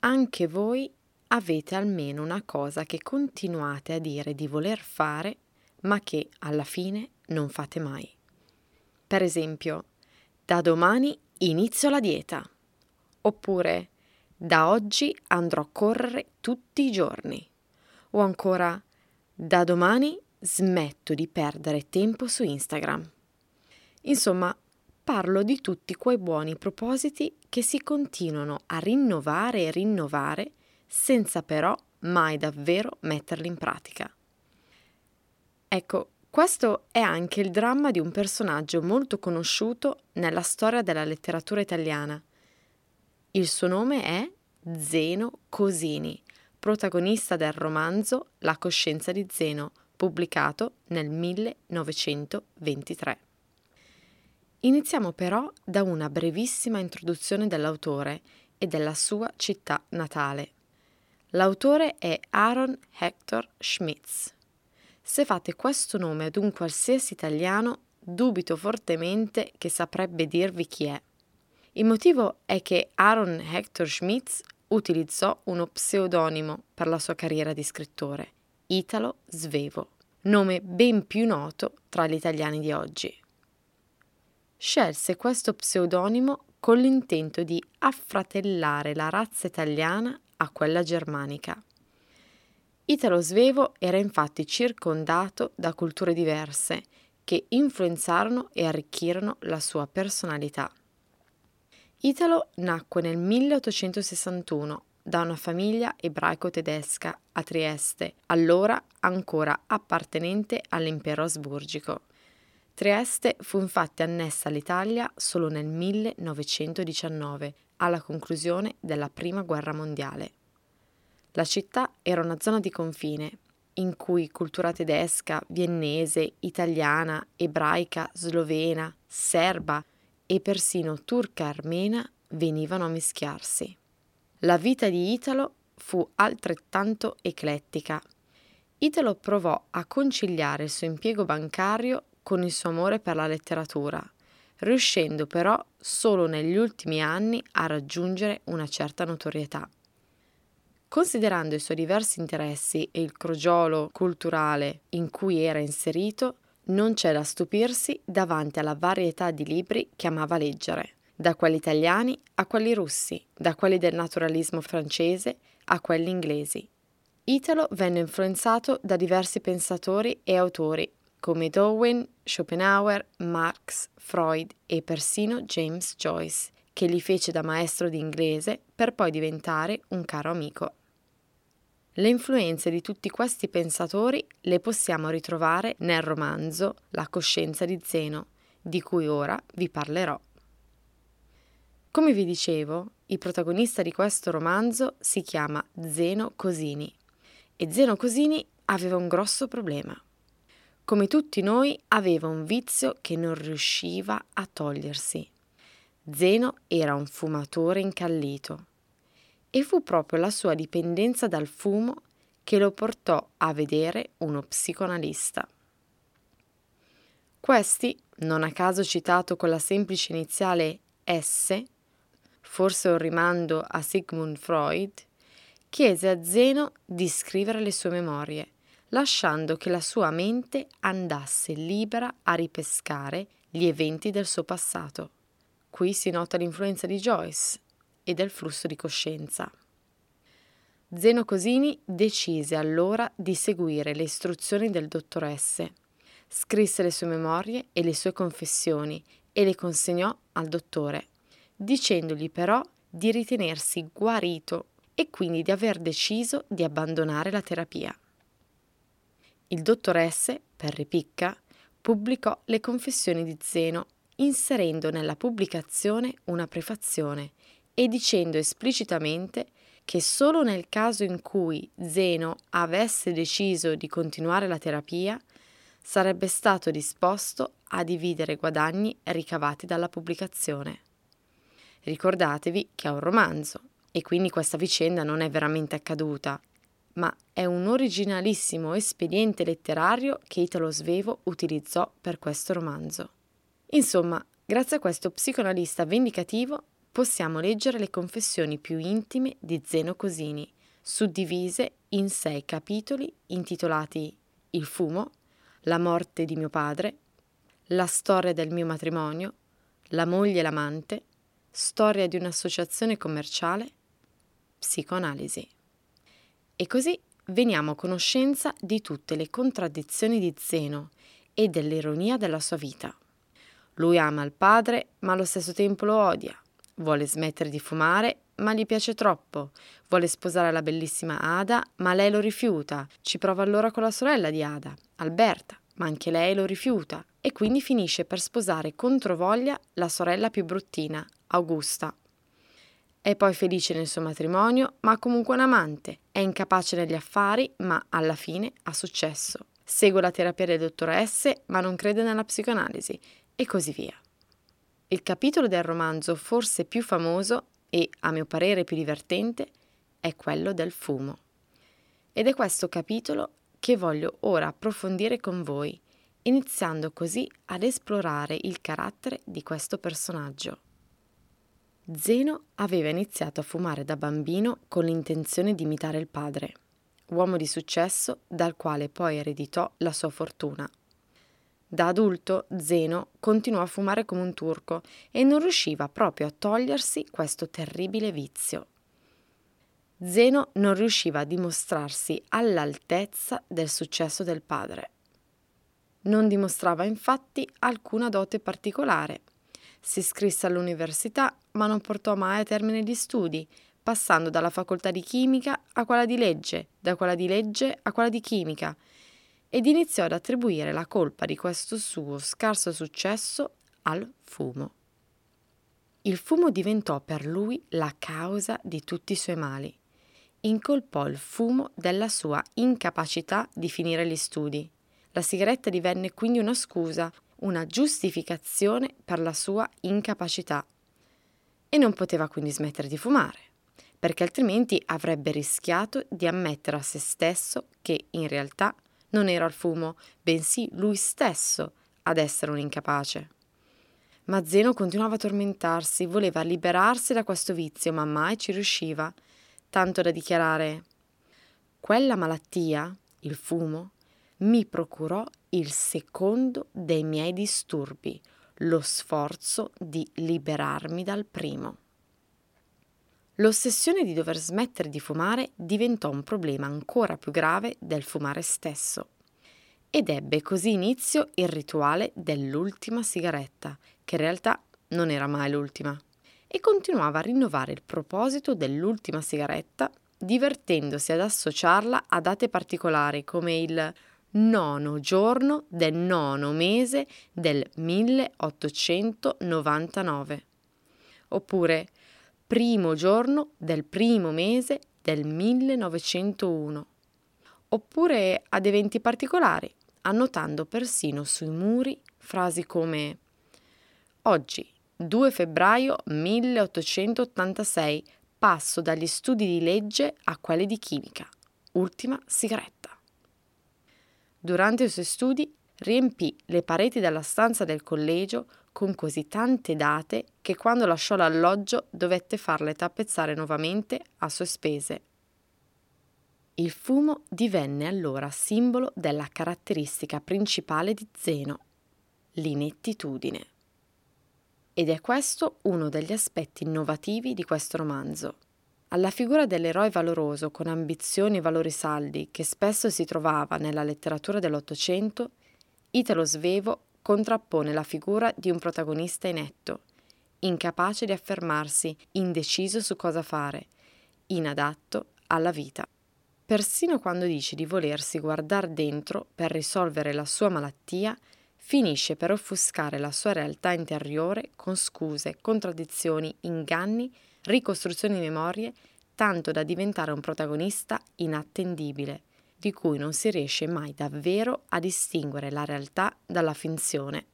anche voi avete almeno una cosa che continuate a dire di voler fare, ma che alla fine non fate mai. Per esempio, da domani inizio la dieta. Oppure, da oggi andrò a correre tutti i giorni. O ancora, da domani smetto di perdere tempo su Instagram. Insomma, parlo di tutti quei buoni propositi che si continuano a rinnovare e rinnovare senza però mai davvero metterli in pratica. Ecco, questo è anche il dramma di un personaggio molto conosciuto nella storia della letteratura italiana. Il suo nome è Zeno Cosini, protagonista del romanzo La coscienza di Zeno, pubblicato nel 1923. Iniziamo però da una brevissima introduzione dell'autore e della sua città natale. L'autore è Aaron Hector Schmitz. Se fate questo nome ad un qualsiasi italiano, dubito fortemente che saprebbe dirvi chi è. Il motivo è che Aaron Hector Schmitz utilizzò uno pseudonimo per la sua carriera di scrittore, Italo Svevo, nome ben più noto tra gli italiani di oggi scelse questo pseudonimo con l'intento di affratellare la razza italiana a quella germanica. Italo Svevo era infatti circondato da culture diverse che influenzarono e arricchirono la sua personalità. Italo nacque nel 1861 da una famiglia ebraico-tedesca a Trieste, allora ancora appartenente all'impero asburgico. Trieste fu infatti annessa all'Italia solo nel 1919, alla conclusione della Prima Guerra Mondiale. La città era una zona di confine, in cui cultura tedesca, viennese, italiana, ebraica, slovena, serba e persino turca armena venivano a mischiarsi. La vita di Italo fu altrettanto eclettica. Italo provò a conciliare il suo impiego bancario con il suo amore per la letteratura, riuscendo però solo negli ultimi anni a raggiungere una certa notorietà. Considerando i suoi diversi interessi e il crogiolo culturale in cui era inserito, non c'è da stupirsi davanti alla varietà di libri che amava leggere, da quelli italiani a quelli russi, da quelli del naturalismo francese a quelli inglesi. Italo venne influenzato da diversi pensatori e autori come Darwin, Schopenhauer, Marx, Freud e persino James Joyce, che gli fece da maestro di inglese per poi diventare un caro amico. Le influenze di tutti questi pensatori le possiamo ritrovare nel romanzo La coscienza di Zeno, di cui ora vi parlerò. Come vi dicevo, il protagonista di questo romanzo si chiama Zeno Cosini e Zeno Cosini aveva un grosso problema. Come tutti noi, aveva un vizio che non riusciva a togliersi. Zeno era un fumatore incallito e fu proprio la sua dipendenza dal fumo che lo portò a vedere uno psicoanalista. Questi, non a caso citato con la semplice iniziale S, forse un rimando a Sigmund Freud, chiese a Zeno di scrivere le sue memorie lasciando che la sua mente andasse libera a ripescare gli eventi del suo passato. Qui si nota l'influenza di Joyce e del flusso di coscienza. Zeno Cosini decise allora di seguire le istruzioni del dottor S. Scrisse le sue memorie e le sue confessioni e le consegnò al dottore, dicendogli però di ritenersi guarito e quindi di aver deciso di abbandonare la terapia. Il dottor S, per ripicca, pubblicò le confessioni di Zeno, inserendo nella pubblicazione una prefazione e dicendo esplicitamente che solo nel caso in cui Zeno avesse deciso di continuare la terapia, sarebbe stato disposto a dividere guadagni ricavati dalla pubblicazione. Ricordatevi che è un romanzo e quindi questa vicenda non è veramente accaduta, ma è un originalissimo espediente letterario che Italo Svevo utilizzò per questo romanzo. Insomma, grazie a questo psicoanalista vendicativo possiamo leggere le confessioni più intime di Zeno Cosini, suddivise in sei capitoli intitolati Il fumo, La morte di mio padre, La storia del mio matrimonio, La moglie e l'amante, Storia di un'associazione commerciale, Psicoanalisi. E così veniamo a conoscenza di tutte le contraddizioni di Zeno e dell'ironia della sua vita. Lui ama il padre, ma allo stesso tempo lo odia. Vuole smettere di fumare, ma gli piace troppo. Vuole sposare la bellissima Ada, ma lei lo rifiuta. Ci prova allora con la sorella di Ada, Alberta, ma anche lei lo rifiuta e quindi finisce per sposare controvoglia la sorella più bruttina, Augusta. È poi felice nel suo matrimonio, ma ha comunque un amante. È incapace negli affari, ma alla fine ha successo. Segue la terapia delle dottoresse, ma non crede nella psicoanalisi, e così via. Il capitolo del romanzo forse più famoso e, a mio parere, più divertente è quello del fumo. Ed è questo capitolo che voglio ora approfondire con voi, iniziando così ad esplorare il carattere di questo personaggio. Zeno aveva iniziato a fumare da bambino con l'intenzione di imitare il padre, uomo di successo dal quale poi ereditò la sua fortuna. Da adulto Zeno continuò a fumare come un turco e non riusciva proprio a togliersi questo terribile vizio. Zeno non riusciva a dimostrarsi all'altezza del successo del padre. Non dimostrava infatti alcuna dote particolare si iscrisse all'università, ma non portò mai a termine gli studi, passando dalla facoltà di chimica a quella di legge, da quella di legge a quella di chimica, ed iniziò ad attribuire la colpa di questo suo scarso successo al fumo. Il fumo diventò per lui la causa di tutti i suoi mali. Incolpò il fumo della sua incapacità di finire gli studi. La sigaretta divenne quindi una scusa, una giustificazione per la sua incapacità. E non poteva quindi smettere di fumare, perché altrimenti avrebbe rischiato di ammettere a se stesso che in realtà non era il fumo, bensì lui stesso ad essere un incapace. Ma Zeno continuava a tormentarsi, voleva liberarsi da questo vizio, ma mai ci riusciva, tanto da dichiarare quella malattia, il fumo, mi procurò il secondo dei miei disturbi, lo sforzo di liberarmi dal primo. L'ossessione di dover smettere di fumare diventò un problema ancora più grave del fumare stesso. Ed ebbe così inizio il rituale dell'ultima sigaretta, che in realtà non era mai l'ultima, e continuava a rinnovare il proposito dell'ultima sigaretta, divertendosi ad associarla a date particolari come il nono giorno del nono mese del 1899. Oppure primo giorno del primo mese del 1901. Oppure ad eventi particolari, annotando persino sui muri frasi come Oggi, 2 febbraio 1886, passo dagli studi di legge a quelli di chimica. Ultima sigaretta. Durante i suoi studi riempì le pareti della stanza del collegio con così tante date che quando lasciò l'alloggio dovette farle tappezzare nuovamente a sue spese. Il fumo divenne allora simbolo della caratteristica principale di Zeno, l'inettitudine. Ed è questo uno degli aspetti innovativi di questo romanzo. Alla figura dell'eroe valoroso con ambizioni e valori saldi che spesso si trovava nella letteratura dell'Ottocento, Italo Svevo contrappone la figura di un protagonista inetto, incapace di affermarsi, indeciso su cosa fare, inadatto alla vita. Persino quando dice di volersi guardare dentro per risolvere la sua malattia, finisce per offuscare la sua realtà interiore con scuse, contraddizioni, inganni ricostruzioni di memorie, tanto da diventare un protagonista inattendibile, di cui non si riesce mai davvero a distinguere la realtà dalla finzione.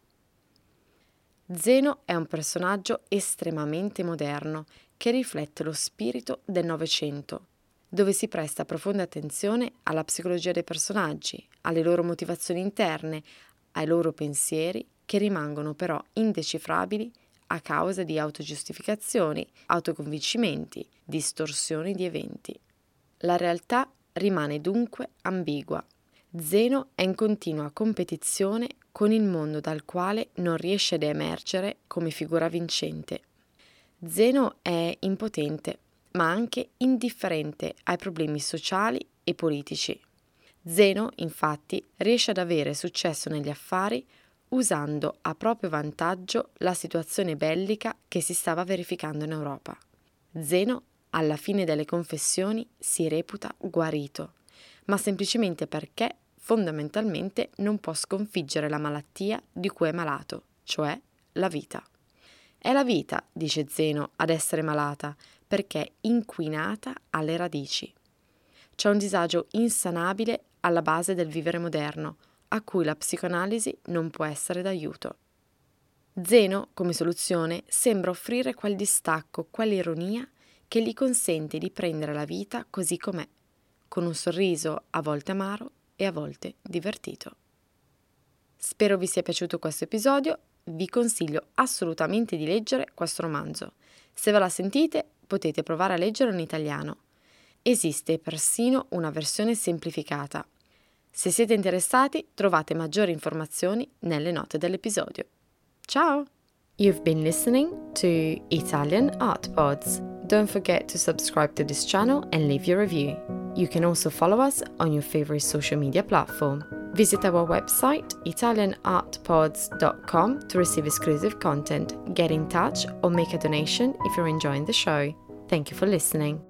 Zeno è un personaggio estremamente moderno che riflette lo spirito del Novecento, dove si presta profonda attenzione alla psicologia dei personaggi, alle loro motivazioni interne, ai loro pensieri che rimangono però indecifrabili a causa di autogiustificazioni, autoconvincimenti, distorsioni di eventi. La realtà rimane dunque ambigua. Zeno è in continua competizione con il mondo dal quale non riesce ad emergere come figura vincente. Zeno è impotente, ma anche indifferente ai problemi sociali e politici. Zeno, infatti, riesce ad avere successo negli affari usando a proprio vantaggio la situazione bellica che si stava verificando in Europa. Zeno, alla fine delle confessioni, si reputa guarito, ma semplicemente perché fondamentalmente non può sconfiggere la malattia di cui è malato, cioè la vita. È la vita, dice Zeno, ad essere malata, perché è inquinata alle radici. C'è un disagio insanabile alla base del vivere moderno, a cui la psicoanalisi non può essere d'aiuto. Zeno, come soluzione, sembra offrire quel distacco, quell'ironia che gli consente di prendere la vita così com'è, con un sorriso a volte amaro e a volte divertito. Spero vi sia piaciuto questo episodio, vi consiglio assolutamente di leggere questo romanzo. Se ve la sentite, potete provare a leggerlo in italiano. Esiste persino una versione semplificata se siete interessati, trovate maggiori informazioni nelle note dell'episodio. Ciao! You've been listening to Italian Art Pods. Don't forget to subscribe to this channel and leave your review. You can also follow us on your favorite social media platform. Visit our website italianartpods.com to receive exclusive content, get in touch, or make a donation if you're enjoying the show. Thank you for listening.